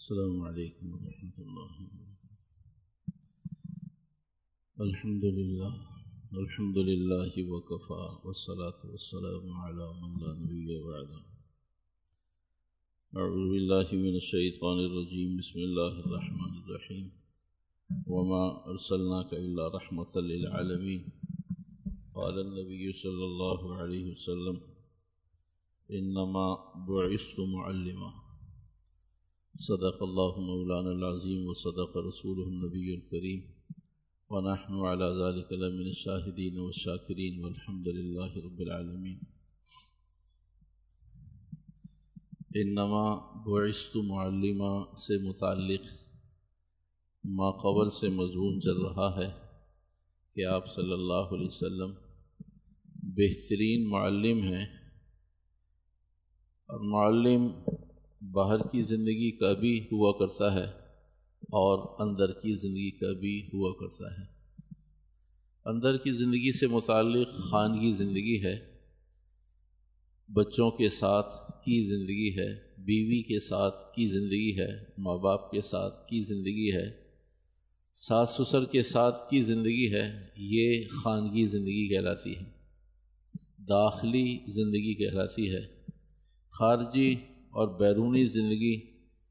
السلام عليكم ورحمة الله وبركاته. الحمد لله الحمد لله وكفى، والصلاة والسلام على من لا نبي بعده. أعوذ بالله من الشيطان الرجيم، بسم الله الرحمن الرحيم. وما أرسلناك إلا رحمة للعالمين. قال النبي صلى الله عليه وسلم، إنما بعثت معلما. صدق الله مولانا العظيم وصدق رسوله النبي الكريم ونحن على ذلك لمن الشاهدين والشاكرين والحمد لله رب العالمين انما بعثت معلما سے متعلق. ما قبل سے مضمون چل رہا ہے کہ آپ صلی اللہ علیہ وسلم بہترین معلم ہیں. اور معلم باہر کی زندگی کا بھی ہوا کرتا ہے اور اندر کی زندگی کا بھی ہوا کرتا ہے۔ اندر کی زندگی سے متعلق خانگی زندگی ہے، بچوں کے ساتھ کی زندگی ہے، بیوی کے ساتھ کی زندگی ہے، ماں باپ کے ساتھ کی زندگی ہے، ساس سسر کے ساتھ کی زندگی ہے، یہ خانگی زندگی کہلاتی ہے۔ داخلی زندگی کہلاتی ہے۔ خارجی اور بیرونی زندگی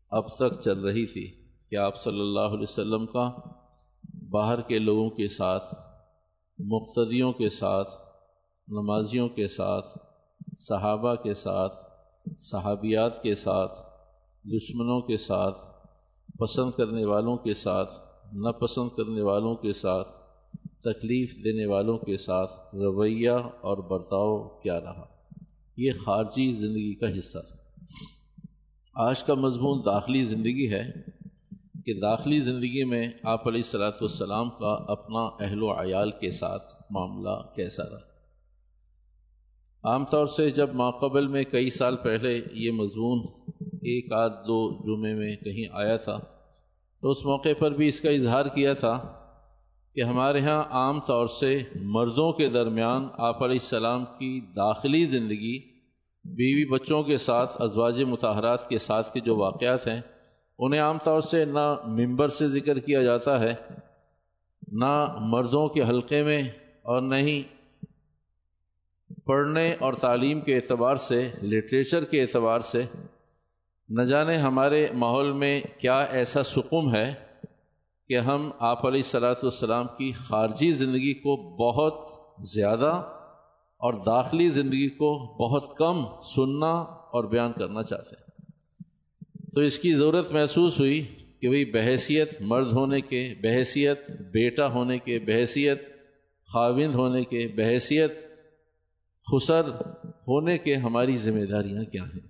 اب تک چل رہی تھی کہ آپ صلی اللہ علیہ وسلم کا باہر کے لوگوں کے ساتھ، مقتدیوں کے ساتھ، نمازیوں کے ساتھ، صحابہ کے ساتھ، صحابیات کے ساتھ، دشمنوں کے ساتھ، پسند کرنے والوں کے ساتھ، ناپسند کرنے والوں کے ساتھ، تکلیف دینے والوں کے ساتھ رویہ اور برتاؤ کیا رہا۔ یہ خارجی زندگی کا حصہ تھا۔ آج کا مضمون داخلی زندگی ہے کہ داخلی زندگی میں آپ علیہ السلاۃ والسلام کا اپنا اہل و عیال کے ساتھ معاملہ کیسا رہا؟ عام طور سے جب ماقبل میں کئی سال پہلے یہ مضمون ایک آدھ دو جمعے میں کہیں آیا تھا، تو اس موقع پر بھی اس کا اظہار کیا تھا کہ ہمارے ہاں عام طور سے مردوں کے درمیان آپ علیہ السلام کی داخلی زندگی بیوی بچوں کے ساتھ، ازواج متحرات کے ساتھ کے جو واقعات ہیں، انہیں عام طور سے نہ ممبر سے ذکر کیا جاتا ہے، نہ مردوں کے حلقے میں اور نہ ہی پڑھنے اور تعلیم کے اعتبار سے، لٹریچر کے اعتبار سے۔ نہ جانے ہمارے ماحول میں کیا ایسا سکم ہے کہ ہم آپ علیہ صلاۃ والسلام کی خارجی زندگی کو بہت زیادہ اور داخلی زندگی کو بہت کم سننا اور بیان کرنا چاہتے ہیں۔ تو اس کی ضرورت محسوس ہوئی کہ بھئی بحیثیت مرد ہونے کے، بحیثیت بیٹا ہونے کے، بحیثیت خاوند ہونے کے، بحیثیت خسر ہونے کے ہماری ذمہ داریاں کیا ہیں؟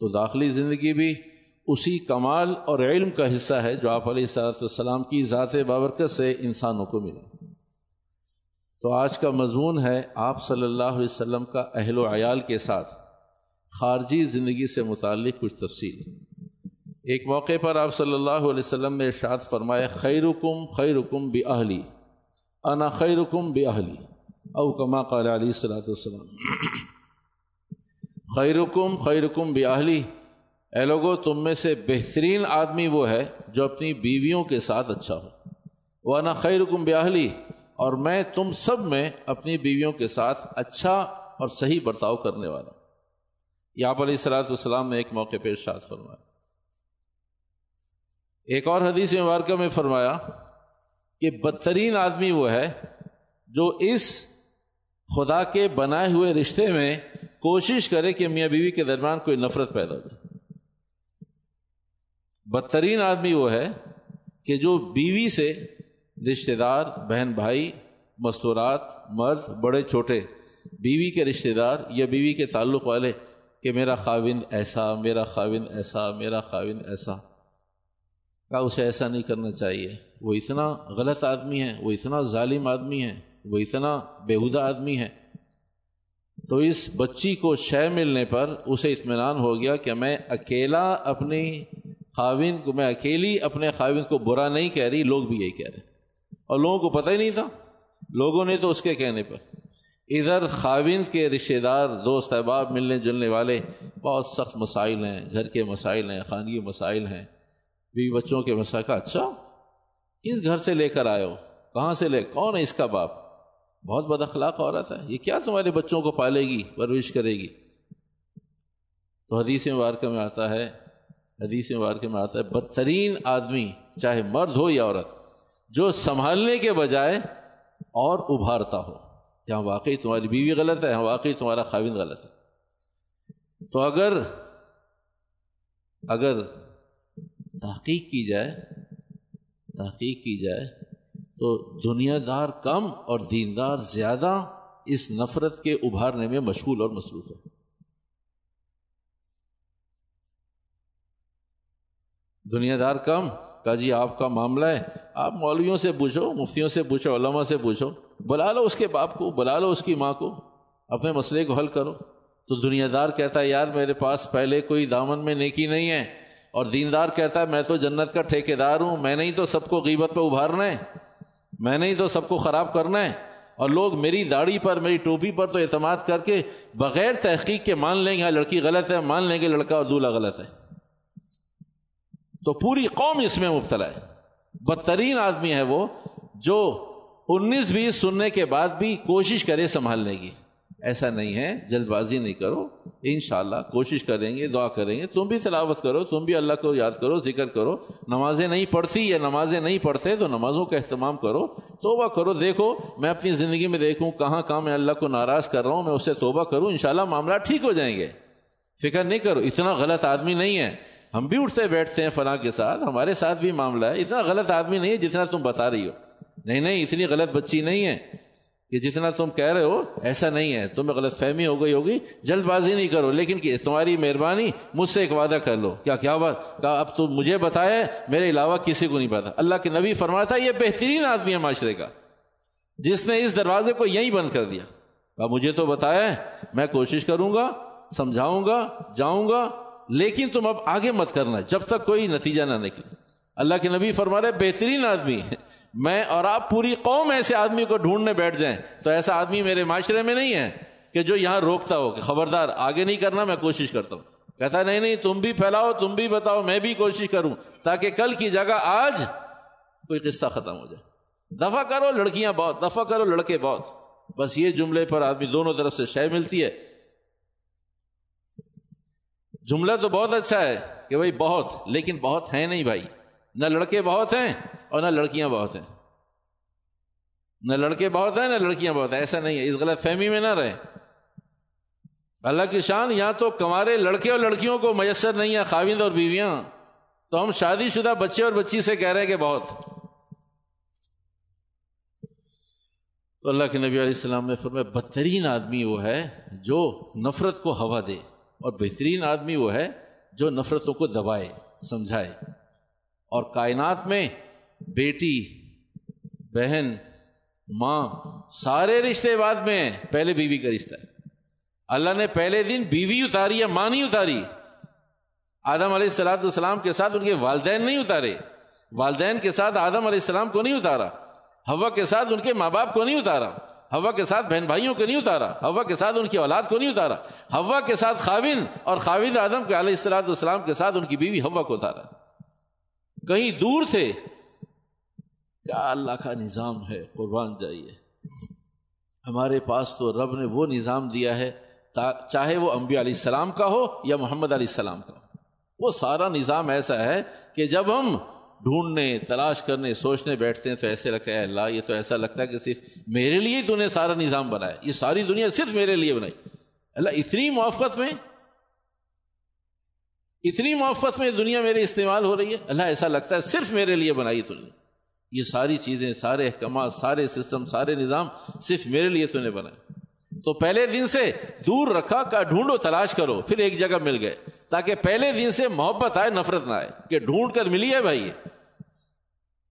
تو داخلی زندگی بھی اسی کمال اور علم کا حصہ ہے جو آپ علیہ صلاحت والسلام کی ذات بابرکت سے انسانوں کو ملا۔ تو آج کا مضمون ہے آپ صلی اللہ علیہ وسلم کا اہل و عیال کے ساتھ خارجی زندگی سے متعلق کچھ تفصیل۔ ایک موقع پر آپ صلی اللہ علیہ وسلم نے ارشاد فرمایا، خیرکم خیرکم بی اہلی، انا خیرکم بی اہلی، او کما قال علیہ السلاۃ والسلام۔ خیرکم خیرکم بی اہلی، اے لوگو، تم میں سے بہترین آدمی وہ ہے جو اپنی بیویوں کے ساتھ اچھا ہو۔ وہ خیرکم بی اہلی اور میں تم سب میں اپنی بیویوں کے ساتھ اچھا اور صحیح برتاؤ کرنے والا یا علیہ السلاۃ والسلام نے ایک موقع پہ ارشاد فرمایا۔ ایک اور حدیث مبارکہ میں فرمایا کہ بدترین آدمی وہ ہے جو اس خدا کے بنائے ہوئے رشتے میں کوشش کرے کہ میاں بیوی کے درمیان کوئی نفرت پیدا ہو بدترین آدمی وہ ہے کہ جو بیوی سے رشتہ دار، بہن بھائی، مستورات، مرد، بڑے، چھوٹے۔ بیوی کے رشتہ دار یا بیوی کے تعلق والے کہ میرا خاوند ایسا، میرا خاوند ایسا، میرا خاوند ایسا۔ کا اسے ایسا نہیں کرنا چاہیے۔ وہ اتنا غلط آدمی ہے، وہ اتنا ظالم آدمی ہے، وہ اتنا بےحدہ آدمی ہے۔ تو اس بچی کو شے ملنے پر اسے اطمینان ہو گیا کہ میں اکیلا اپنی خاوند کو، میں اکیلی اپنے خاوند کو برا نہیں کہہ رہی، لوگ بھی یہی کہہ رہے اور لوگوں کو پتہ ہی نہیں تھا۔ لوگوں نے تو اس کے کہنے پر۔ ادھر خاوند کے رشتہ دار، دوست، احباب، ملنے جلنے والے بہت سخت مسائل ہیں۔ گھر کے مسائل ہیں، خانگی مسائل ہیں۔ بیوی بچوں کے مسئلہ کا۔ اچھا کس گھر سے لے کر آئے ہو؟ کہاں سے لے؟ کون ہے اس کا باپ؟ بہت بد اخلاق عورت ہے۔ یہ کیا تمہارے بچوں کو پالے گی، پرورش کرے گی؟ تو حدیث مبارکہ میں آتا ہے، حدیث مبارکہ میں آتا ہے، بدترین آدمی، چاہے مرد ہو یا عورت جو سنبھالنے کے بجائے اور ابھارتا ہو۔ یہاں واقعی تمہاری بیوی غلط ہے یہاں واقعی تمہارا خاوند غلط ہے۔ تو اگر اگر تحقیق کی جائے، تحقیق کی جائے تو دنیا دار کم اور دیندار زیادہ اس نفرت کے ابھارنے میں مشغول اور مصروف ہے۔ دنیا دار کم کہا جی آپ کا معاملہ ہے۔ آپ مولویوں سے پوچھو، مفتیوں سے پوچھو، علماء سے پوچھو۔ بلا لو اس کے باپ کو، بلا لو اس کی ماں کو۔ اپنے مسئلے کو حل کرو۔ تو دنیا دار کہتا ہے، یار میرے پاس پہلے کوئی دامن میں نیکی نہیں ہے۔ اور دیندار کہتا ہے، میں تو جنت کا ٹھیکے دار ہوں، میں نہیں تو سب کو غیبت پہ ابھارنا ہے۔ میں نہیں تو سب کو خراب کرنا ہے۔ اور لوگ میری داڑھی پر، میری ٹوپی پر تو اعتماد کر کے بغیر تحقیق کے مان لیں گے ہاں، لڑکی غلط ہے، مان لیں گے، لڑکا اور دولہا غلط ہے۔ تو پوری قوم اس میں مبتلا ہے۔ بدترین آدمی ہے وہ جو انیس بیس سننے کے بعد بھی کوشش کرے سنبھالنے کی۔ ایسا نہیں ہے، جلد بازی نہیں کرو۔ انشاءاللہ کوشش کریں گے، دعا کریں گے۔ تم بھی تلاوت کرو، تم بھی اللہ کو یاد کرو، ذکر کرو۔ نمازیں نہیں پڑھتی یا نمازیں نہیں پڑھتے تو نمازوں کا اہتمام کرو۔ توبہ کرو، دیکھو میں اپنی زندگی میں دیکھوں کہاں کہاں میں اللہ کو ناراض کر رہا ہوں، میں اسے توبہ کروں۔ انشاءاللہ معاملہ ٹھیک ہو جائیں گے۔ فکر نہیں کرو، اتنا غلط آدمی نہیں ہے۔ ہم بھی اٹھتے بیٹھتے ہیں فلاں کے ساتھ، ہمارے ساتھ بھی معاملہ ہے۔ اتنا غلط آدمی نہیں ہے جتنا تم بتا رہی ہو۔ نہیں نہیں، اتنی غلط بچی نہیں ہے کہ جتنا تم کہہ رہے ہو، ایسا نہیں ہے۔ تمہیں غلط فہمی ہو گئی ہوگی، جلد بازی نہیں کرو، لیکن کہ تمہاری مہربانی، مجھ سے ایک وعدہ کر لو۔ کیا کیا بات؟ اب تو مجھے بتایا میرے علاوہ کسی کو نہیں پتا۔ اللہ کے نبی فرمایا تھا یہ بہترین آدمی ہے معاشرے کا۔ جس نے اس دروازے کو یہیں بند کر دیا۔ مجھے تو بتایا میں کوشش کروں گا، سمجھاؤں گا، جاؤں گا لیکن تم اب آگے مت کرنا، جب تک کوئی نتیجہ نہ نکلے۔ اللہ کے نبی فرما رہے بہترین آدمی میں اور آپ پوری قوم ایسے آدمی کو ڈھونڈنے بیٹھ جائیں۔ تو ایسا آدمی میرے معاشرے میں نہیں ہے کہ جو یہاں روکتا ہو، کہ خبردار، آگے نہیں کرنا، میں کوشش کرتا ہوں۔ کہتا نہیں نہیں، تم بھی پھیلاؤ، تم بھی بتاؤ، میں بھی کوشش کروں، تاکہ کل کی جگہ آج کوئی قصہ ختم ہو جائے۔ دفع کرو لڑکیاں بہت دفع کرو لڑکے بہت۔ بس یہ جملے پر آدمی دونوں طرف سے شے ملتی ہے۔ جملہ تو بہت اچھا ہے کہ بھائی بہت، لیکن بہت ہیں نہیں بھائی۔ نہ لڑکے بہت ہیں اور نہ لڑکیاں بہت ہیں۔ نہ لڑکے بہت ہیں، نہ لڑکیاں بہت ہیں۔ ایسا نہیں ہے، اس غلط فہمی میں نہ رہے اللہ کی شان یہاں تو کمارے لڑکے اور لڑکیوں کو میسر نہیں ہے خاوند اور بیویاں۔ تو ہم شادی شدہ بچے اور بچی سے کہہ رہے ہیں کہ بہت۔ تو اللہ کے نبی علیہ السلام نے فرمایا، بدترین آدمی وہ ہے جو نفرت کو ہوا دے۔ اور بہترین آدمی وہ ہے جو نفرتوں کو دبائے، سمجھائے۔ اور کائنات میں بیٹی، بہن، ماں سارے رشتے بعد میں ہیں، پہلے بیوی کا رشتہ ہے۔ اللہ نے پہلے دن بیوی اتاری یا ماں نہیں اتاری؟ آدم علیہ السلاۃ السلام کے ساتھ ان کے والدین نہیں اتارے۔ والدین کے ساتھ آدم علیہ السلام کو نہیں اتارا ہوا کے ساتھ ان کے ماں باپ کو نہیں اتارا۔ ہوا کے ساتھ بہن بھائیوں کو نہیں اتارا ہوا کے ساتھ ان کی اولاد کو نہیں اتارا۔ ہوا کے ساتھ خاوند اور خاوند آدم کے علیہ السلاۃ السلام کے ساتھ ان کی بیوی ہوا کو اتارا۔ کہیں دور تھے۔ کیا اللہ کا نظام ہے؟ قربان جائیے۔ ہمارے پاس تو رب نے وہ نظام دیا ہے چاہے وہ انبیاء علیہ السلام کا ہو یا محمد علیہ السلام کا۔ ہو وہ سارا نظام ایسا ہے کہ جب ہم ڈھونڈنے، تلاش کرنے، سوچنے، بیٹھتے ہیں تو ایسے لگتا ہے اللہ، یہ تو ایسا لگتا ہے کہ صرف میرے لیے تو نے سارا نظام بنایا، یہ ساری دنیا صرف میرے لیے بنائی۔ اللہ، اتنی موافقت میں، اتنی موافقت میں دنیا میرے استعمال ہو رہی ہے۔ اللہ، ایسا لگتا ہے صرف میرے لیے بنائی تو نے۔ یہ ساری چیزیں، سارے احکامات، سارے سسٹم، سارے نظام صرف میرے لیے تو نے بنائے۔ تو پہلے دن سے دور رکھا کا ڈھونڈو تلاش کرو، پھر ایک جگہ مل گئے، تاکہ پہلے دن سے محبت آئے، نفرت نہ آئے، کہ ڈھونڈ کر ملی ہے بھائی۔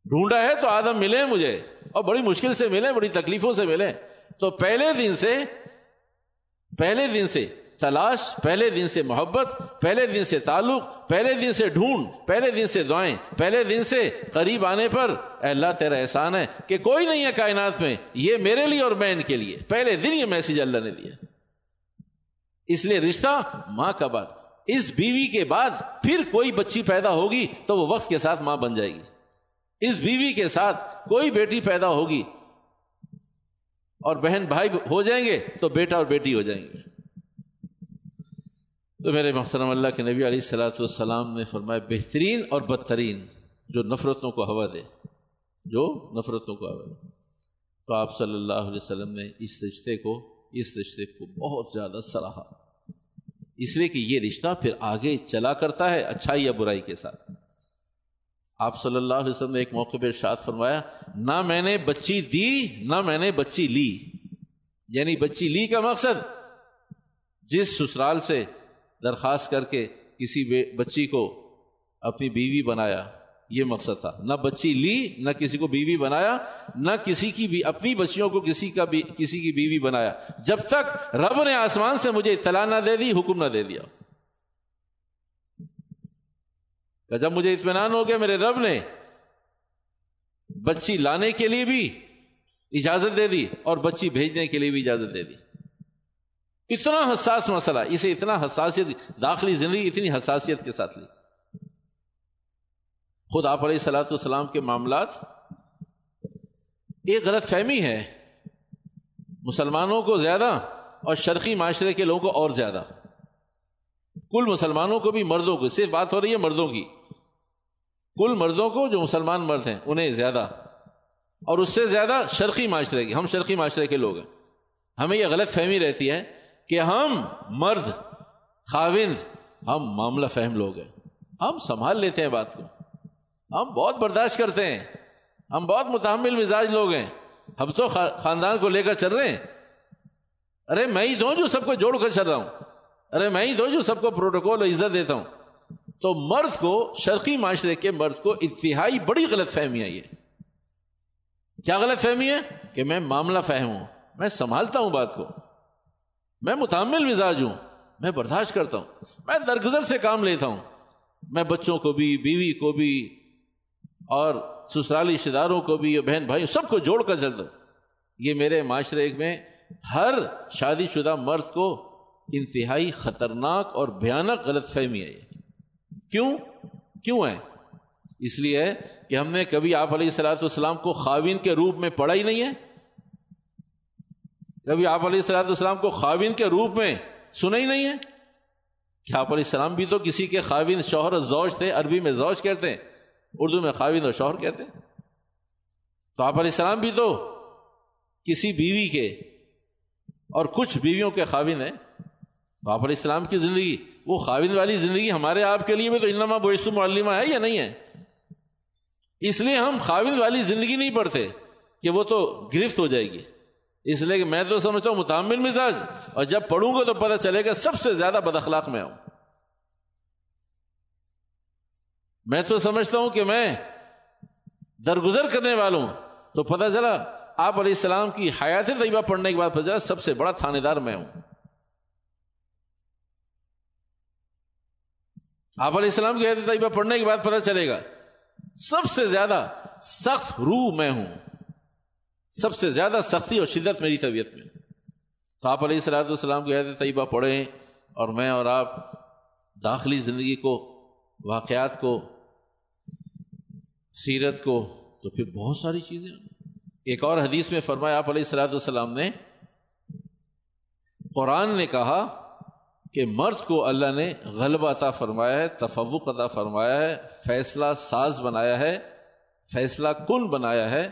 ڈھونڈا ہے تو آدم ملے مجھے، اور بڑی مشکل سے ملے، بڑی تکلیفوں سے ملے۔ تو پہلے دن سے، پہلے دن سے تلاش، پہلے دن سے محبت، پہلے دن سے تعلق، پہلے دن سے ڈھونڈ، پہلے دن سے دعائیں، پہلے دن سے قریب آنے پر۔ اے اللہ، تیرا احسان ہے کہ کوئی نہیں ہے کائنات میں، یہ میرے لیے اور میں ان کے لیے۔ پہلے دن یہ میسج اللہ نے دیا۔ اس لیے رشتہ ماں کا بات اس بیوی کے بعد پھر کوئی بچی پیدا ہوگی تو وہ وقت کے ساتھ ماں بن جائے گی۔ اس بیوی کے ساتھ کوئی بیٹی پیدا ہوگی اور بہن بھائی ہو جائیں گے تو بیٹا اور بیٹی ہو جائیں گے۔ تو میرے محترم اللہ کے نبی علیہ السلاۃ والسلام نے فرمایا، بہترین اور بدترین جو نفرتوں کو ہوا دے، جو نفرتوں کو ہوا دے۔ تو آپ صلی اللہ علیہ وسلم نے اس رشتے کو، اس رشتے کو بہت زیادہ سراہا۔ اس لیے کہ یہ رشتہ پھر آگے چلا کرتا ہے، اچھائی یا برائی کے ساتھ۔ آپ صلی اللہ علیہ وسلم نے ایک موقع پہ ارشاد فرمایا، نہ میں نے بچی دی، نہ میں نے بچی لی۔ یعنی بچی لی کا مقصد، جس سسرال سے درخواست کر کے کسی بچی کو اپنی بیوی بنایا۔ یہ مقصد تھا۔ نہ بچی لی، نہ کسی کو بیوی بنایا، نہ کسی کی بھی اپنی بچیوں کو کسی کا بھی کسی کی بیوی بنایا۔ جب تک رب نے آسمان سے مجھے اطلاع نہ دے دی، حکم نہ دے دیا۔ کہ جب مجھے اطمینان ہو گیا میرے رب نے، بچی لانے کے لیے بھی اجازت دے دی اور بچی بھیجنے کے لیے بھی اجازت دے دی۔ اتنا حساس مسئلہ، اسے اتنا حساسیت، داخلی زندگی اتنی حساسیت کے ساتھ لی۔ خود آپ علیہ سلاۃ والسلام کے معاملات ایک غلط فہمی ہے۔ مسلمانوں کو زیادہ اور شرقی معاشرے کے لوگوں کو اور زیادہ۔ کل مسلمانوں کو بھی مردوں کو، صرف بات ہو رہی ہے مردوں کی۔ کل مردوں کو جو مسلمان مرد ہیں، انہیں زیادہ۔ اور اس سے زیادہ شرقی معاشرے کی، ہم شرقی معاشرے کے لوگ ہیں۔ ہمیں یہ غلط فہمی رہتی ہے۔ کہ ہم مرد، خاوند، ہم معاملہ فہم لوگ ہیں۔ ہم سنبھال لیتے ہیں بات کو۔ ہم بہت برداشت کرتے ہیں۔ ہم بہت متحمل مزاج لوگ ہیں۔ ہم تو خاندان کو لے کر چل رہے ہیں۔ ارے میں ہی دوں جو سب کو جوڑ کر چل رہا ہوں۔ ارے میں ہی دوں جو سب کو پروٹوکول عزت دیتا ہوں۔ تو مرد کو شرقی معاشرے کے مرد کو انتہائی بڑی غلط فہمی ہے یہ۔ کیا غلط فہمی ہے؟ کہ میں معاملہ فہم ہوں۔ میں سنبھالتا ہوں بات کو۔ میں متعمل مزاج ہوں، میں برداشت کرتا ہوں، میں درگزر سے کام لیتا ہوں، میں بچوں کو بھی، بیوی کو بھی، اور سسرالی رشتے داروں کو بھی، بہن بھائی سب کو جوڑ کر چلتا ہوں یہ میرے معاشرے میں ہر شادی شدہ مرد کو انتہائی خطرناک اور بھیانک غلط فہمی ہے۔ کیوں؟ کیوں ہے؟ اس لیے کہ ہم نے کبھی آپ علیہ السلاۃ والسلام کو خاوین کے روپ میں پڑھا ہی نہیں ہے۔ کبھی آپ علیہ السلاۃ والسلام کو خاوین کے روپ میں سنا ہی نہیں ہے کہ آپ علیہ السلام بھی تو کسی کے خاوین شوہر زوج تھے، عربی میں زوج کہتے ہیں، اردو میں خاوین اور شوہر کہتے ہیں؟ تو آپ علیہ السلام بھی تو کسی بیوی کے اور کچھ بیویوں کے خاوین ہیں۔ تو آپ علیہ السلام کی زندگی، وہ خاوین والی زندگی ہمارے آپ کے لیے بھی تو انما بوئس معلمہ ہے یا نہیں ہے؟ اس لیے ہم خاوند والی زندگی نہیں پڑھتے کہ وہ تو گرفت ہو جائے گی۔ اس لیے کہ میں تو سمجھتا ہوں متعمل مزاج، اور جب پڑھوں گا تو پتہ چلے گا سب سے زیادہ بد اخلاق میں ہوں۔ میں تو سمجھتا ہوں کہ میں درگزر کرنے والوں، تو پتہ چلا آپ علیہ السلام کی حیات طیبہ پڑھنے کے بعد پتہ چلا سب سے بڑا تھانے دار میں ہوں۔ آپ علیہ السلام کی حیات طیبہ پڑھنے کے بعد پتہ چلے گا سب سے زیادہ سخت روح میں ہوں۔ سب سے زیادہ سختی اور شدت میری طبیعت میں۔ تو آپ علیہ السلاۃ والسلام کی حیرت طیبہ پڑھیں اور میں اور آپ داخلی زندگی کو، واقعات کو، سیرت کو، تو پھر بہت ساری چیزیں۔ ایک اور حدیث میں فرمایا، آپ علیہ السلاۃ والسلام نے، قرآن نے کہا کہ مرد کو اللہ نے غلبہ عطا فرمایا ہے، تفوق عطا فرمایا ہے، فیصلہ ساز بنایا ہے، فیصلہ کن بنایا ہے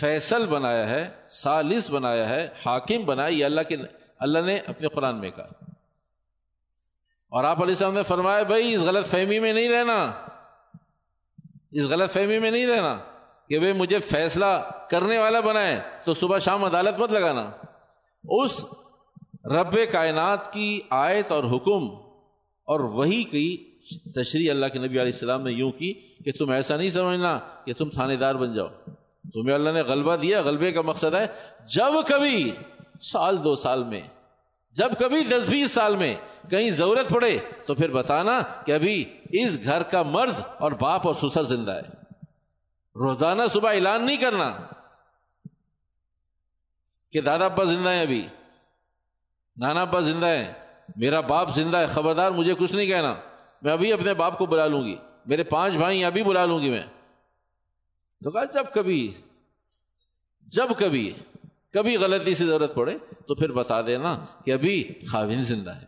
فیصل بنایا ہے، سالس بنایا ہے، حاکم بنایا یہ اللہ کے اللہ نے اپنے قرآن میں کہا۔ اور آپ علیہ السلام نے فرمایا، بھائی، اس غلط فہمی میں نہیں رہنا۔ اس غلط فہمی میں نہیں رہنا کہ بھائی، مجھے فیصلہ کرنے والا بنائے، تو صبح شام عدالت مت لگانا۔ اس رب کائنات کی آیت اور حکم اور وہی کی تشریح اللہ کے نبی علیہ السلام نے یوں کی کہ تم ایسا نہیں سمجھنا کہ تم تھانے دار بن جاؤ۔ تمہیں اللہ نے غلبہ دیا، غلبے کا مقصد ہے جب کبھی سال دو سال میں، جب کبھی دس بیس سال میں کہیں ضرورت پڑے تو پھر بتانا کہ ابھی اس گھر کا مرد اور باپ اور سسر زندہ ہے۔ روزانہ صبح اعلان نہیں کرنا کہ دادا ابا زندہ ہیں ابھی، نانا ابا زندہ ہیں، میرا باپ زندہ ہے، خبردار مجھے کچھ نہیں کہنا، میں ابھی اپنے باپ کو بلا لوں گی، میرے پانچ بھائی ابھی بلا لوں گی میں۔ تو کہا جب کبھی جب کبھی کبھی غلطی سے ضرورت پڑے تو پھر بتا دینا کہ ابھی خاوین زندہ ہے۔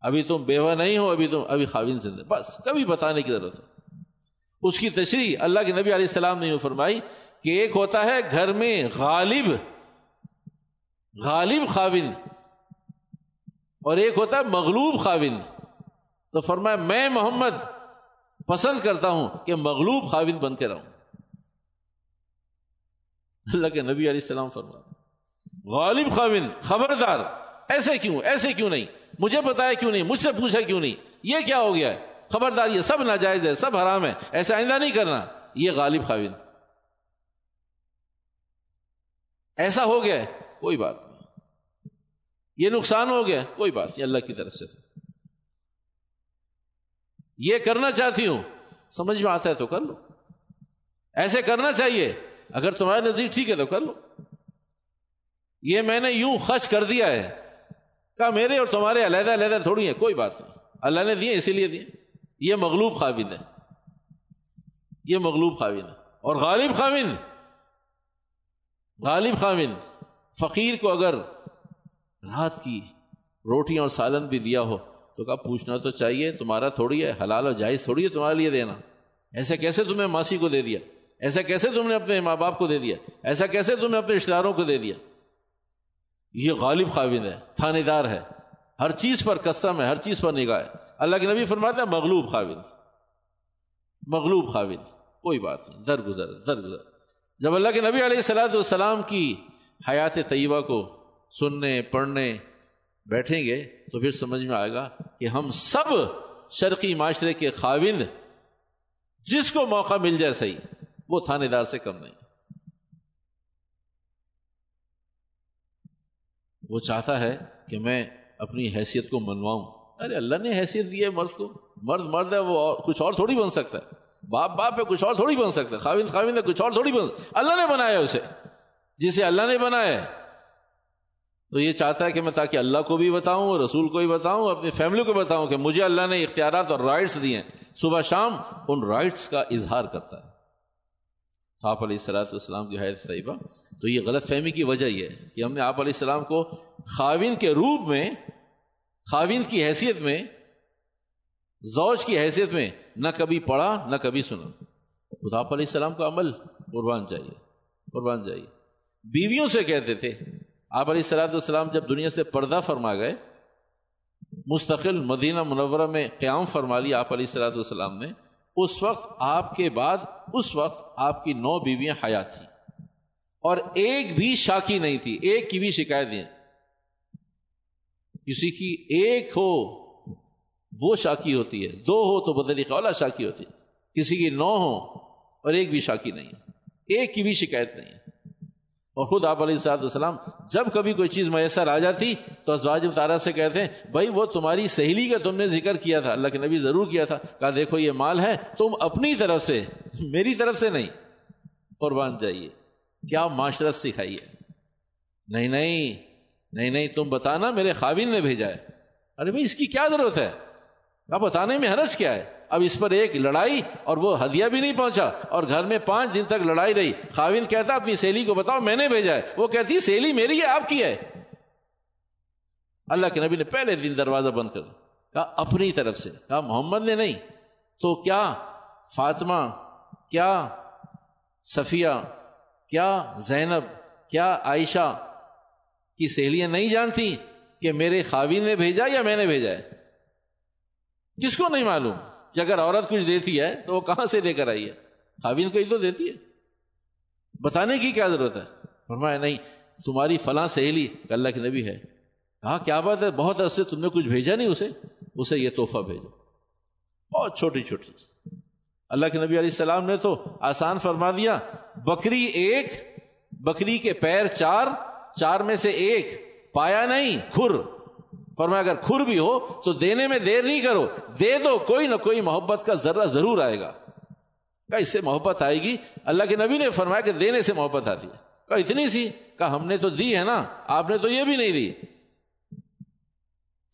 ابھی تم بیوہ نہیں ہو، ابھی تم، ابھی خاوین زندہ بس، کبھی بتانے کی ضرورت ہے اس کی تشریح اللہ کے نبی علیہ السلام نے فرمائی کہ ایک ہوتا ہے گھر میں غالب غالب خاوند اور ایک ہوتا ہے مغلوب خاوند تو فرمایا، میں محمد پسند کرتا ہوں کہ مغلوب خاوند بن کے رہوں۔ اللہ کے نبی علیہ السلام فرما غالب خاوند خبردار، ایسے کیوں ایسے کیوں نہیں؟ مجھے بتایا کیوں نہیں؟ مجھ سے پوچھا کیوں نہیں؟ یہ کیا ہو گیا ہے؟ خبردار، یہ سب ناجائز ہے، سب حرام ہے ایسا آئندہ نہیں کرنا۔ یہ غالب خاوند ایسا ہو گیا ہے، کوئی بات نہیں۔ یہ نقصان ہو گیا کوئی بات نہیں اللہ کی طرف سے۔ یہ کرنا چاہتی ہوں، سمجھ میں آتا ہے تو کر لو۔ ایسے کرنا چاہیے۔ اگر تمہارے نزدیک ٹھیک ہے تو کر لو۔ یہ میں نے یوں خرچ کر دیا ہے۔ کہا میرے اور تمہارے علیحدہ علیحدہ تھوڑی ہے کوئی بات نہیں۔ اللہ نے دیے، اسی لیے دیے۔ یہ مغلوب خاوند ہے یہ مغلوب خاوند ہے اور غالب خاوند۔ غالب خاوند۔ فقیر کو اگر رات کی روٹیاں اور سالن بھی دیا ہو، تو کہا پوچھنا تو چاہیے، تمہارا تھوڑی ہے، حلال اور جائز تھوڑی ہے تمہارے لیے دینا۔ ایسے کیسے تمہیں ماسی کو دے دیا؟ ایسا کیسے تم نے اپنے ماں باپ کو دے دیا؟ ایسا کیسے تم نے اپنے رشتے داروں کو دے دیا؟ یہ غالب خاوند ہے تھانے دار ہے۔ ہر چیز پر کسم ہے، ہر چیز پر نگاہ ہے۔ اللہ کے نبی فرماتے ہیں، مغلوب خاوند۔ مغلوب خاوند، کوئی بات نہیں در گزر در گزر جب اللہ کے نبی علیہ السلاۃ والسلام کی حیات طیبہ کو سننے، پڑھنے بیٹھیں گے، تو پھر سمجھ میں آئے گا کہ ہم سب شرقی معاشرے کے خاوند، جس کو موقع مل جائے صحیح۔ وہ تھانے دار سے کم نہیں۔ وہ چاہتا ہے کہ میں اپنی حیثیت کو منواؤں۔ ارے اللہ نے حیثیت دی ہے مرد کو۔ مرد مرد ہے، وہ کچھ اور تھوڑی بن سکتا ہے۔ باپ باپ ہے کچھ اور تھوڑی بن سکتا ہے۔ خاوند خاوند ہے کچھ اور تھوڑی بن۔ اللہ نے بنایا اسے۔ جسے اللہ نے بنایا تو یہ چاہتا ہے کہ میں تاکہ اللہ کو بھی بتاؤں، رسول کو بھی بتاؤں، اپنی فیملی کو بتاؤں کہ مجھے اللہ نے اختیارات اور رائٹس دیے صبح شام ان رائٹس کا اظہار کرتا ہے۔ آپ علیہ السلاۃ والسلام کی حیرت طیبہ، تو یہ غلط فہمی کی وجہ یہ ہے کہ ہم نے آپ علیہ السلام کو خاوین کے روپ میں، خاوین کی حیثیت میں، زوج کی حیثیت میں نہ کبھی پڑھا، نہ کبھی سنا۔ خدا آپ علیہ السلام کا عمل قربان چاہیے قربان چاہیے بیویوں سے کہتے تھے، آپ علیہ السلاۃ والسلام جب دنیا سے پردہ فرما گئے، مستقل مدینہ منورہ میں قیام فرما لیا آپ علیہ السلاۃ والسلام نے اس وقت آپ کے بعد اس وقت آپ کی نو بیویاں حیات تھیں۔ اور ایک بھی شاکی نہیں تھی، ایک کی بھی شکایت کسی کی ایک ہو، وہ شاکی ہوتی ہے۔ دو ہو تو بدلی قولا شاکی ہوتی ہے۔ کسی کی نو ہو اور ایک بھی شاکی نہیں۔ ایک کی بھی شکایت نہیں۔ ہے اور خود آپ علیہ صاحب السلام جب کبھی کوئی چیز میسر آ جاتی تو ازواج تارا سے کہتے ہیں، بھائی وہ تمہاری سہیلی کا تم نے ذکر کیا تھا، اللہ کے نبی ضرور کیا تھا، کہا دیکھو یہ مال ہے، تم اپنی طرف سے، میری طرف سے نہیں، قربان جائیے، کیا معاشرت سکھائی ہے نہیں نہیں نہیں نہیں، تم بتانا میرے خاوین نے بھیجا ہے۔ ارے بھائی، اس کی کیا ضرورت ہے؟ کہا بتانے میں حرج کیا ہے؟ اب اس پر ایک لڑائی اور وہ ہدیہ بھی نہیں پہنچا اور گھر میں پانچ دن تک لڑائی رہی۔ خاوین کہتا اپنی سیلی کو بتاؤ، میں نے بھیجا ہے۔ وہ کہتی، سیلی میری ہے، آپ کی ہے۔ اللہ کے نبی نے پہلے دن دروازہ بند کر کہا، اپنی طرف سے۔ کہا، محمد نے نہیں۔ تو کیا فاطمہ، کیا صفیہ، کیا زینب، کیا عائشہ کی سہیلیاں نہیں جانتی کہ میرے خاوین نے بھیجا یا میں نے بھیجا ہے؟ کس کو نہیں معلوم؟ کہ اگر عورت کچھ دیتی ہے تو وہ کہاں سے لے کر آئی ہے؟ خاوین کو ہی تو دیتی ہے۔ بتانے کی کیا ضرورت ہے؟ فرمایا، نہیں، تمہاری فلاں سہیلی اللہ کے نبی ہے۔ کہا، کیا بات ہے؟ بہت عرصے تم نے کچھ بھیجا نہیں اسے؟ اسے یہ تحفہ بھیجو۔ بہت چھوٹی چھوٹی اللہ کے نبی علیہ السلام نے تو آسان فرما دیا، بکری ایک، بکری کے پیر چار چار میں سے ایک، پایا نہیں، کھر۔ فرمایا اگر کھر بھی ہو تو دینے میں دیر نہیں کرو۔ دے دو، کوئی نہ کوئی محبت کا ذرہ ضرور آئے گا۔ کہ اس سے محبت آئے گی۔ اللہ کے نبی نے فرمایا کہ دینے سے محبت آتی ہے۔ کہ اتنی سی؟ کہ ہم نے تو دی ہے نا، آپ نے تو یہ بھی نہیں دی۔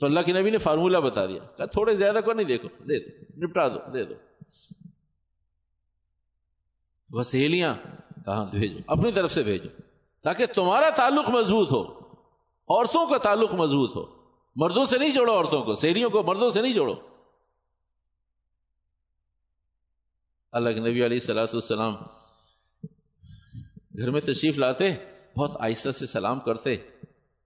تو اللہ کے نبی نے فارمولہ بتا دیا۔ کہ تھوڑے زیادہ کو نہیں، دیکھو، دے دو، نپٹا دو، دے دو۔ وہ سہیلیاں کہاں بھیجو، اپنی طرف سے بھیجو، تاکہ تمہارا تعلق مضبوط ہو، عورتوں کا تعلق مضبوط ہو۔ مردوں سے نہیں جوڑو عورتوں کو سہیلیوں کو مردوں سے نہیں جوڑو۔ اللہ نبی علیہ السلاۃ السلام گھر میں تشریف لاتے، بہت آہستہ سے سلام کرتے۔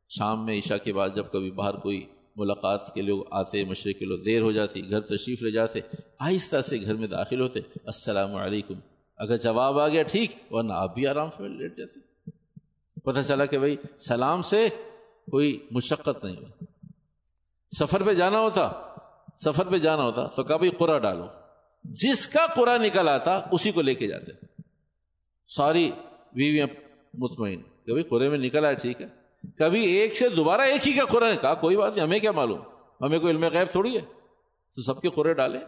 شام میں عشاء کے بعد جب کبھی باہر کوئی ملاقات کے لوگ آتے، مشرق کے لوگ دیر ہو جاتی، گھر تشریف لے جاتے، آہستہ سے گھر میں داخل ہوتے۔ السلام علیکم۔ اگر جواب آ گیا ٹھیک، ورنہ آپ بھی آرام سے لیٹ جاتے۔ پتہ چلا کہ بھائی سلام سے کوئی مشقت نہیں ہوئی۔ سفر پہ جانا ہوتا، سفر پہ جانا ہوتا، تو کبھی قرا ڈالو۔ جس کا قرا نکل آتا، اسی کو لے کے جاتے۔ ساری بیویاں مطمئن کبھی قرے میں نکل آئے، ٹھیک ہے۔ کبھی ایک سے دوبارہ ایک ہی کا قرآن کہا کوئی بات نہیں، ہمیں کیا معلوم؟ ہمیں کوئی علم غیب تھوڑی ہے۔ تو سب کے قرے ڈالے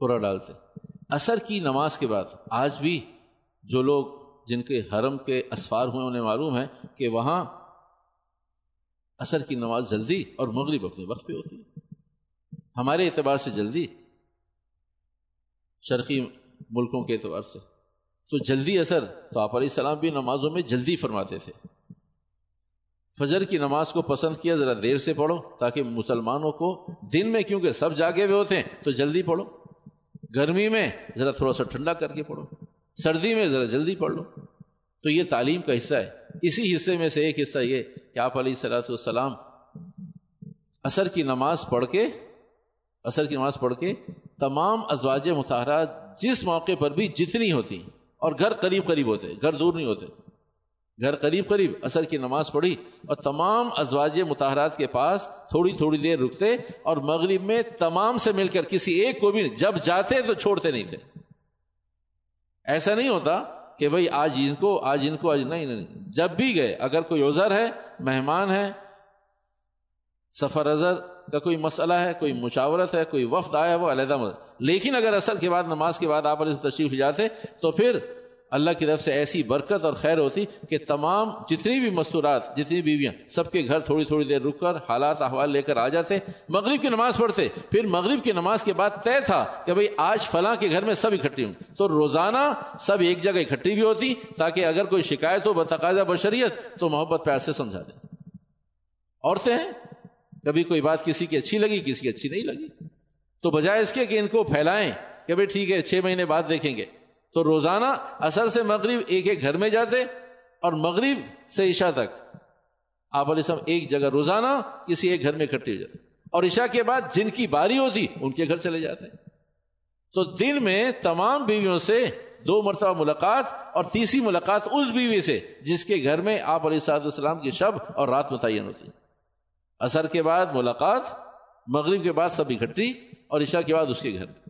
قرا ڈالتے۔ اثر کی نماز کے بعد آج بھی جو لوگ جن کے حرم کے اسفار ہوئے انہیں معلوم ہے کہ وہاں اثر کی نماز جلدی اور مغرب اپنے وقت پہ ہوتی ہے۔ ہمارے اعتبار سے جلدی، شرقی ملکوں کے اعتبار سے۔ تو جلدی اثر تو آپ علیہ السلام بھی نمازوں میں جلدی فرماتے تھے۔ فجر کی نماز کو پسند کیا، ذرا دیر سے پڑھو تاکہ مسلمانوں کو دن میں کیونکہ سب جاگے ہوئے ہوتے ہیں تو جلدی پڑھو۔ گرمی میں ذرا تھوڑا سا ٹھنڈا کر کے پڑھو۔ سردی میں ذرا جلدی پڑھ لو۔ تو یہ تعلیم کا حصہ ہے۔ اسی حصے میں سے ایک حصہ یہ کہ آپ علیہ صلاحت والسلام اثر کی نماز پڑھ کے اثر کی نماز پڑھ کے تمام ازواج متحرات جس موقع پر بھی جتنی ہوتی، اور گھر قریب قریب ہوتے، گھر دور نہیں ہوتے، گھر قریب قریب اثر کی نماز پڑھی اور تمام ازواج متحرات کے پاس تھوڑی تھوڑی دیر رکتے اور مغرب میں تمام سے مل کر کسی ایک کو بھی جب جاتے تو چھوڑتے نہیں تھے۔ ایسا نہیں ہوتا کہ بھائی آج ان کو، آج ان کو، آج نہیں نہیں جب بھی گئے، اگر کوئی عذر ہے، مہمان ہے، سفر ازر کا کوئی مسئلہ ہے، کوئی مشاورت ہے، کوئی وفد آیا، وہ علیحدہ مدد۔ لیکن اگر اصل کے بعد، نماز کے بعد آپ تشریف جاتے، تو پھر اللہ کی طرف سے ایسی برکت اور خیر ہوتی کہ تمام جتنی بھی مستورات، جتنی بیویاں، سب کے گھر تھوڑی تھوڑی دیر رک کر حالات، احوال لے کر آ جاتے، مغرب کی نماز پڑھتے۔ پھر مغرب کی نماز کے بعد طے تھا کہ بھئی آج فلاں کے گھر میں سب اکٹھی ہوں۔ تو روزانہ سب ایک جگہ اکٹھی بھی ہوتی تاکہ اگر کوئی شکایت ہو بتقاضہ بشریت تو محبت پیار سے سمجھا دیں عورتیں ہیں؟ کبھی کوئی بات کسی کی اچھی لگی، کسی کی اچھی نہیں لگی۔ تو بجائے اس کے کہ ان کو پھیلائیں کہ بھائی ٹھیک ہے، چھ مہینے بعد دیکھیں گے۔ تو روزانہ اثر سے مغرب ایک ایک گھر میں جاتے اور مغرب سے عشاء تک آپ علیہ السلام ایک جگہ روزانہ کسی ایک گھر میں اکٹھے ہو جاتے اور عشاء کے بعد جن کی باری ہوتی ان کے گھر چلے جاتے تو دن میں تمام بیویوں سے دو مرتبہ ملاقات اور تیسری ملاقات اس بیوی سے جس کے گھر میں آپ علیہ صاحب السلام کی شب اور رات متعین ہوتی اثر کے بعد ملاقات، مغرب کے بعد سب اکٹھی اور عشاء کے بعد اس کے گھر میں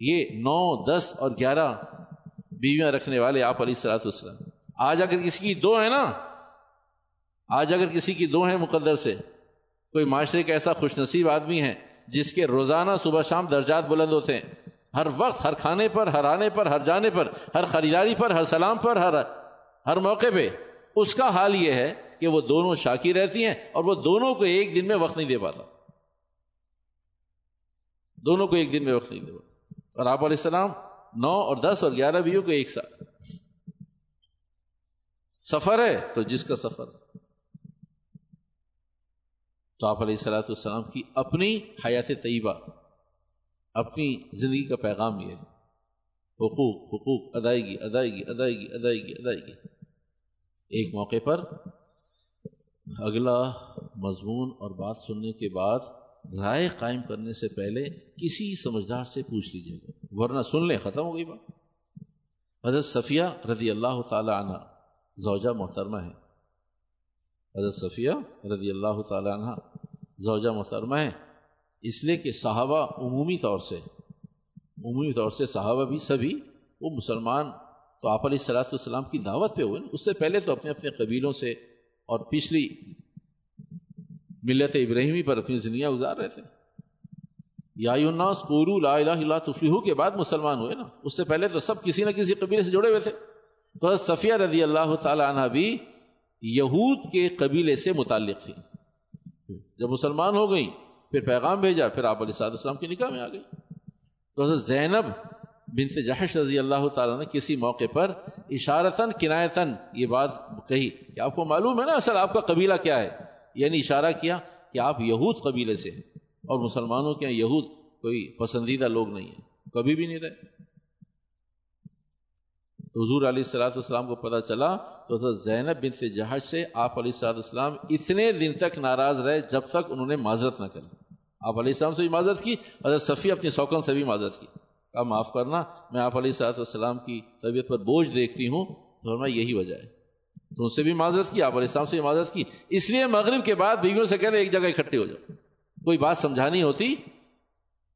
یہ نو، دس اور گیارہ بیویاں رکھنے والے آپ علیہ السلاط والسلام۔ آج اگر کسی کی دو ہے نا، آج اگر کسی کی دو ہیں مقدر سے، کوئی معاشرے کا ایسا خوش نصیب آدمی ہے جس کے روزانہ صبح شام درجات بلند ہوتے ہیں۔ ہر وقت، ہر کھانے پر، ہر آنے پر، ہر جانے پر، ہر خریداری پر، ہر سلام پر، ہر ہر موقع پہ۔ اس کا حال یہ ہے کہ وہ دونوں شاکی رہتی ہیں اور وہ دونوں کو ایک دن میں وقت نہیں دے پاتا۔ دونوں کو ایک دن میں وقت نہیں دے پاتا۔ اور آپ علیہ السلام نو اور دس اور گیارہ بیو کو ایک ساتھ سفر ہے تو جس کا سفر۔ تو آپ علیہ السلاۃ السلام کی اپنی حیات طیبہ، اپنی زندگی کا پیغام یہ ہے۔ حقوق حقوق، ادائیگی ادائیگی ادائیگی ادائیگی ادائیگی۔ ایک موقع پر اگلا مضمون اور بات سننے کے بعد رائے قائم کرنے سے پہلے کسی سمجھدار سے پوچھ لیجیے گا۔ ورنہ سن لیں، ختم ہو گئی بات۔ حضرت صفیہ رضی اللہ تعالی عنہ زوجہ محترمہ ہے حضرت صفیہ رضی اللہ تعالی عنہ زوجہ محترمہ ہے اس لیے کہ صحابہ عمومی طور سے، عمومی طور سے صحابہ بھی سبھی، وہ مسلمان تو آپ علیہ صلاح السلام کی دعوت پہ ہوئے۔ اس سے پہلے تو اپنے اپنے قبیلوں سے اور پچھلی ملت ابراہیمی پر اپنی زندگیاں گزار رہے تھے۔ یا الناس قولو لا الہ الا تفلیحو کے بعد مسلمان ہوئے نا۔ اس سے پہلے تو سب کسی نہ کسی قبیلے سے جڑے ہوئے تھے۔ تو صفیہ رضی اللہ تعالی عنہ بھی یہود کے قبیلے سے متعلق تھی جب مسلمان ہو گئی پھر پیغام بھیجا، پھر آپ علیہ صاحب السلام کی نکاح میں آ گئی تو حضرت زینب بنت جہش رضی اللہ تعالیٰ نے کسی موقع پر اشارتاً، کنایتاً یہ بات کہی کہ آپ کو معلوم ہے نا اصل آپ کا قبیلہ کیا ہے۔ یعنی اشارہ کیا کہ آپ یہود قبیلے سے ہیں اور مسلمانوں کے یہود کوئی پسندیدہ لوگ نہیں ہیں، کبھی بھی نہیں رہے۔ تو حضور علیہ السلاۃ والسلام کو پتہ چلا تو حضرت زینب بن سے جہاز سے آپ علیہ السلاۃ والسلام اتنے دن تک ناراض رہے جب تک انہوں نے معذرت نہ کری آپ علیہ السلام سے بھی معذرت کی، حضرت صفی اپنی سوکن سے بھی معذرت کی۔ کہا، معاف کرنا، میں آپ علیہ السلاۃ والسلام کی طبیعت پر بوجھ دیکھتی ہوں، تو میں یہی وجہ ہے۔ تو ان سے بھی معذرت کی، آپ علیہ السلام سے بھی معذرت کی۔ اس لیے مغرب کے بعد بیویوں سے کہتے ایک جگہ اکٹھے ہو جاؤ۔ کوئی بات سمجھانی ہوتی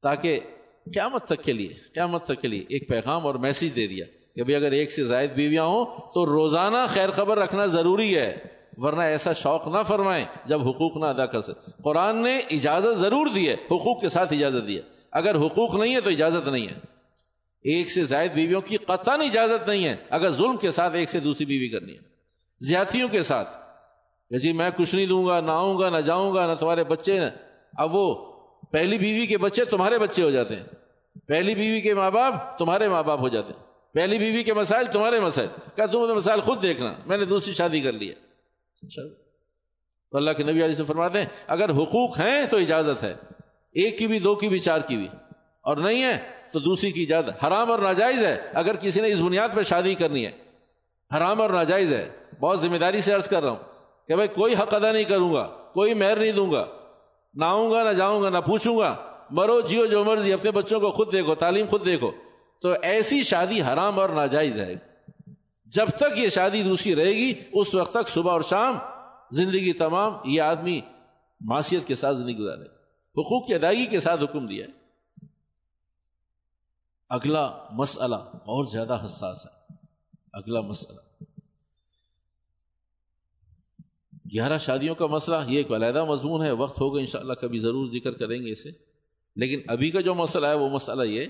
تاکہ قیامت تک کے لیے، قیامت تک کے لیے ایک پیغام اور میسج دے دیا کہ بھائی اگر ایک سے زائد بیویاں ہوں تو روزانہ خیر خبر رکھنا ضروری ہے، ورنہ ایسا شوق نہ فرمائیں جب حقوق نہ ادا کر سکے قرآن نے اجازت ضرور دی ہے، حقوق کے ساتھ اجازت دی ہے۔ اگر حقوق نہیں ہے تو اجازت نہیں ہے۔ ایک سے زائد بیویوں کی قطن اجازت نہیں ہے، اگر ظلم کے ساتھ ایک سے دوسری بیوی کرنی ہے۔ زیادتیوں کے ساتھ۔ کہ جی میں کچھ نہیں دوں گا، نہ آؤں گا، نہ جاؤں گا، نہ تمہارے بچے نہ اب وہ پہلی بیوی کے بچے تمہارے بچے ہو جاتے ہیں۔ پہلی بیوی کے ماں باپ تمہارے ماں باپ ہو جاتے ہیں۔ پہلی بیوی کے مسائل تمہارے مسائل۔ کیا تم مسائل خود دیکھنا۔ میں نے دوسری شادی کر لی ہے۔ تو اللہ کے نبی علیہ سے فرماتے ہیں، اگر حقوق ہیں تو اجازت ہے۔ ایک کی بھی، دو کی بھی، چار کی بھی۔ اور نہیں ہے تو دوسری کی اجازت۔ حرام اور ناجائز ہے۔ اگر کسی نے اس بنیاد پہ شادی کرنی ہے۔ حرام اور ناجائز ہے۔ بہت ذمہ داری سے عرض کر رہا ہوں کہ بھائی کوئی حق ادا نہیں کروں گا، کوئی مہر نہیں دوں گا۔ نہ آؤں گا، نہ جاؤں گا، نہ پوچھوں گا۔ مرو، جیو جو مرضی، اپنے بچوں کو خود دیکھو، تعلیم خود دیکھو۔ تو ایسی شادی حرام اور ناجائز ہے۔ جب تک یہ شادی دوسری رہے گی، اس وقت تک صبح اور شام زندگی تمام یہ آدمی معاشیت کے ساتھ زندگی گزارے۔ حقوق کی ادائیگی کے ساتھ حکم دیا ہے۔ اگلا مسئلہ اور زیادہ حساس ہے۔ اگلا مسئلہ۔ گیارہ شادیوں کا مسئلہ، یہ ایک علیحدہ مضمون ہے، وقت ہوگا انشاءاللہ، کبھی ضرور ذکر کریں گے اسے۔ لیکن ابھی کا جو مسئلہ ہے، وہ مسئلہ یہ،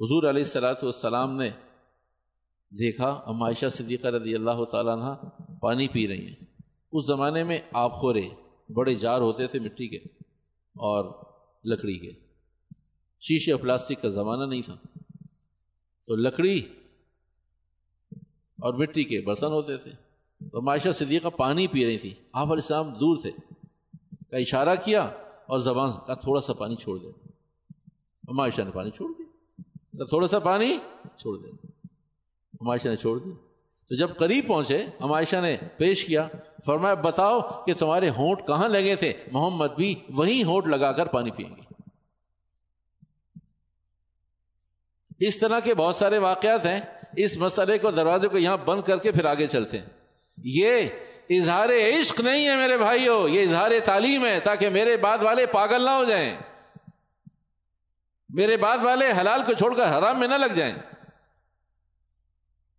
حضور علیہ السلاۃ والسلام نے دیکھا ام عائشہ صدیقہ رضی اللہ تعالیٰ عنہ پانی پی رہی ہیں۔ اس زمانے میں آپ خورے، بڑے جار ہوتے تھے مٹی کے اور لکڑی کے۔ شیشے اور پلاسٹک کا زمانہ نہیں تھا۔ تو لکڑی اور مٹی کے برتن ہوتے تھے۔ تو معاشہ صدیقہ پانی پی رہی تھی۔ آپ علیہ السلام دور تھے۔ کا اشارہ کیا اور زبان کا تھوڑا سا پانی چھوڑ دے۔ معاشہ نے پانی چھوڑ دیا۔ تو تھوڑا سا پانی چھوڑ دے۔ ہمائشہ نے چھوڑ دی تو جب قریب پہنچے ہمائشہ نے پیش کیا۔ فرمایا، بتاؤ کہ تمہارے ہونٹ کہاں لگے تھے؟ محمد بھی وہی ہونٹ لگا کر پانی پئیں گے۔ اس طرح کے بہت سارے واقعات ہیں۔ اس مسئلے کو دروازے کو یہاں بند کر کے پھر آگے چلتے ہیں۔ یہ اظہار عشق نہیں ہے میرے بھائیوں یہ اظہار تعلیم ہے تاکہ میرے بعد والے پاگل نہ ہو جائیں۔ میرے بعد والے حلال کو چھوڑ کر حرام میں نہ لگ جائیں۔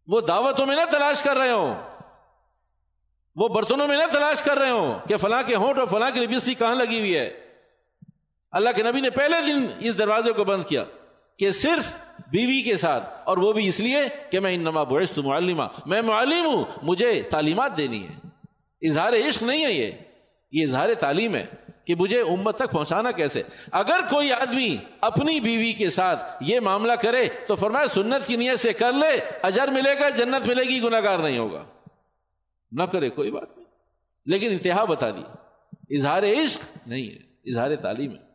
وہ دعوتوں میں نہ تلاش کر رہے ہوں۔ وہ برتنوں میں نہ تلاش کر رہے ہوں کہ فلاں کے ہونٹ اور فلاں کی لبیسی کہاں لگی ہوئی ہے۔ اللہ کے نبی نے پہلے دن اس دروازے کو بند کیا کہ صرف بیوی کے ساتھ اور وہ بھی اس لیے کہ میں ان نما بوئس معلمہ میں معلم ہوں، مجھے تعلیمات دینی ہے اظہار عشق نہیں ہے یہ۔ یہ اظہار تعلیم ہے کہ مجھے امت تک پہنچانا کیسے۔ اگر کوئی آدمی اپنی بیوی کے ساتھ یہ معاملہ کرے تو فرمایا سنت کی نیت سے کر لے، اجر ملے گا، جنت ملے گی گناگار نہیں ہوگا۔ نہ کرے، کوئی بات نہیں۔ لیکن انتہا بتا دی۔ اظہار عشق نہیں ہے، اظہار تعلیم ہے۔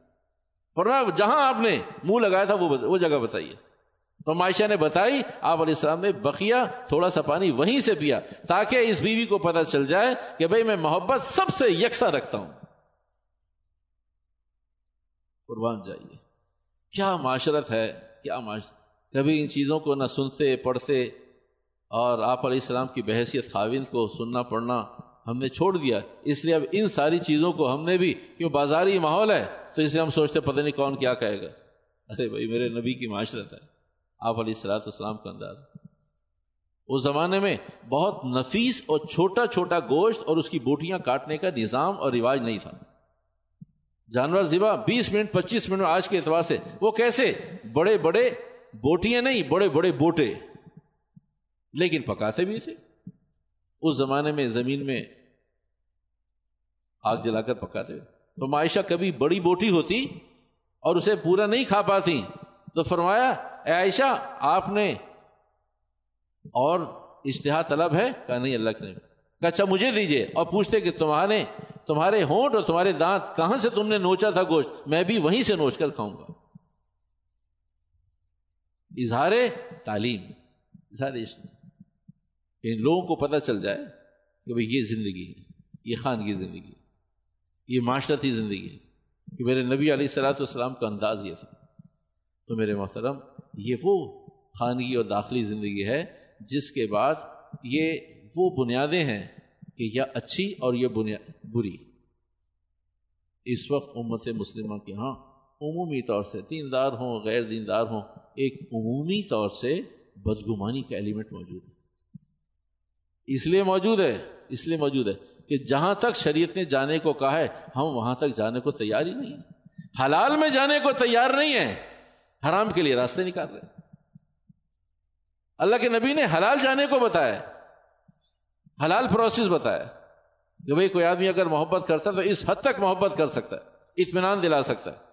فرمایا جہاں آپ نے منہ لگایا تھا وہ جگہ بتائیے۔ تو نے بتائی، آپ علیہ السلام نے بقیہ تھوڑا سا پانی وہیں سے پیا، تاکہ اس بیوی کو پتہ چل جائے کہ بھائی میں محبت سب سے یکساں رکھتا ہوں۔ قربان جائیے۔ کیا معاشرت ہے؟ کیا معاشرت کبھی ان چیزوں کو نہ سنتے، پڑھتے، اور آپ علیہ السلام کی بحثیت خاوند کو سننا، پڑھنا ہم نے چھوڑ دیا۔ اس لیے اب ان ساری چیزوں کو ہم نے بھی، کیوں بازاری ماحول ہے؟ تو اس لیے ہم سوچتے، پتہ نہیں کون کیا کہے گا۔ ارے بھائی، میرے نبی کی معاشرت ہے۔ آپ علیہ السلاۃ السلام کا انداز۔ اس زمانے میں بہت نفیس اور چھوٹا چھوٹا گوشت اور اس کی بوٹیاں کاٹنے کا نظام اور رواج نہیں تھا۔ جانور ذبح بیس منٹ، پچیس منٹ آج کے اعتبار سے وہ کیسے؟ بڑے بڑے بوٹیاں نہیں، بڑے بڑے بوٹے۔ لیکن پکاتے بھی تھے۔ اس زمانے میں زمین میں آگ جلا کر پکاتے تو معائشہ کبھی بڑی بوٹی ہوتی اور اسے پورا نہیں کھا پاتی۔ تو فرمایا اے عائشہ، آپ نے اور اشتہا طلب ہے؟ کہا، نہیں، اللہ کے کہ اچھا مجھے دیجیے۔ اور پوچھتے کہ تمہارے تمہارے ہونٹ اور تمہارے دانت کہاں سے تم نے نوچا تھا گوشت؟ میں بھی وہیں سے نوچ کر کھاؤں گا۔ اظہار تعلیم، اظہار ان لوگوں کو پتہ چل جائے کہ بھائی یہ زندگی ہے، یہ خان کی زندگی ہے، یہ معاشرتی زندگی ہے کہ میرے نبی علیہ السلاۃ والسلام کا انداز یہ تھا۔ تو میرے محترم یہ وہ خانگی اور داخلی زندگی ہے جس کے بعد یہ وہ بنیادیں ہیں کہ یا اچھی اور یہ بنیاد بری۔ اس وقت امت مسلمہ کے ہاں عمومی طور سے دیندار ہوں غیر دیندار ہوں ایک عمومی طور سے بدگمانی کا ایلیمنٹ موجود ہے۔ اس لیے موجود ہے، اس لیے موجود ہے کہ جہاں تک شریعت نے جانے کو کہا ہے، ہم وہاں تک جانے کو تیار ہی نہیں ہیں۔ حلال میں جانے کو تیار نہیں ہے حرام کے لیے راستے نکال رہے اللہ کے نبی نے حلال جانے کو بتایا، حلال پروسیس بتایا۔ کہ بھائی کوئی آدمی اگر محبت کرتا ہے تو اس حد تک محبت کر سکتا ہے، اطمینان دلا سکتا ہے۔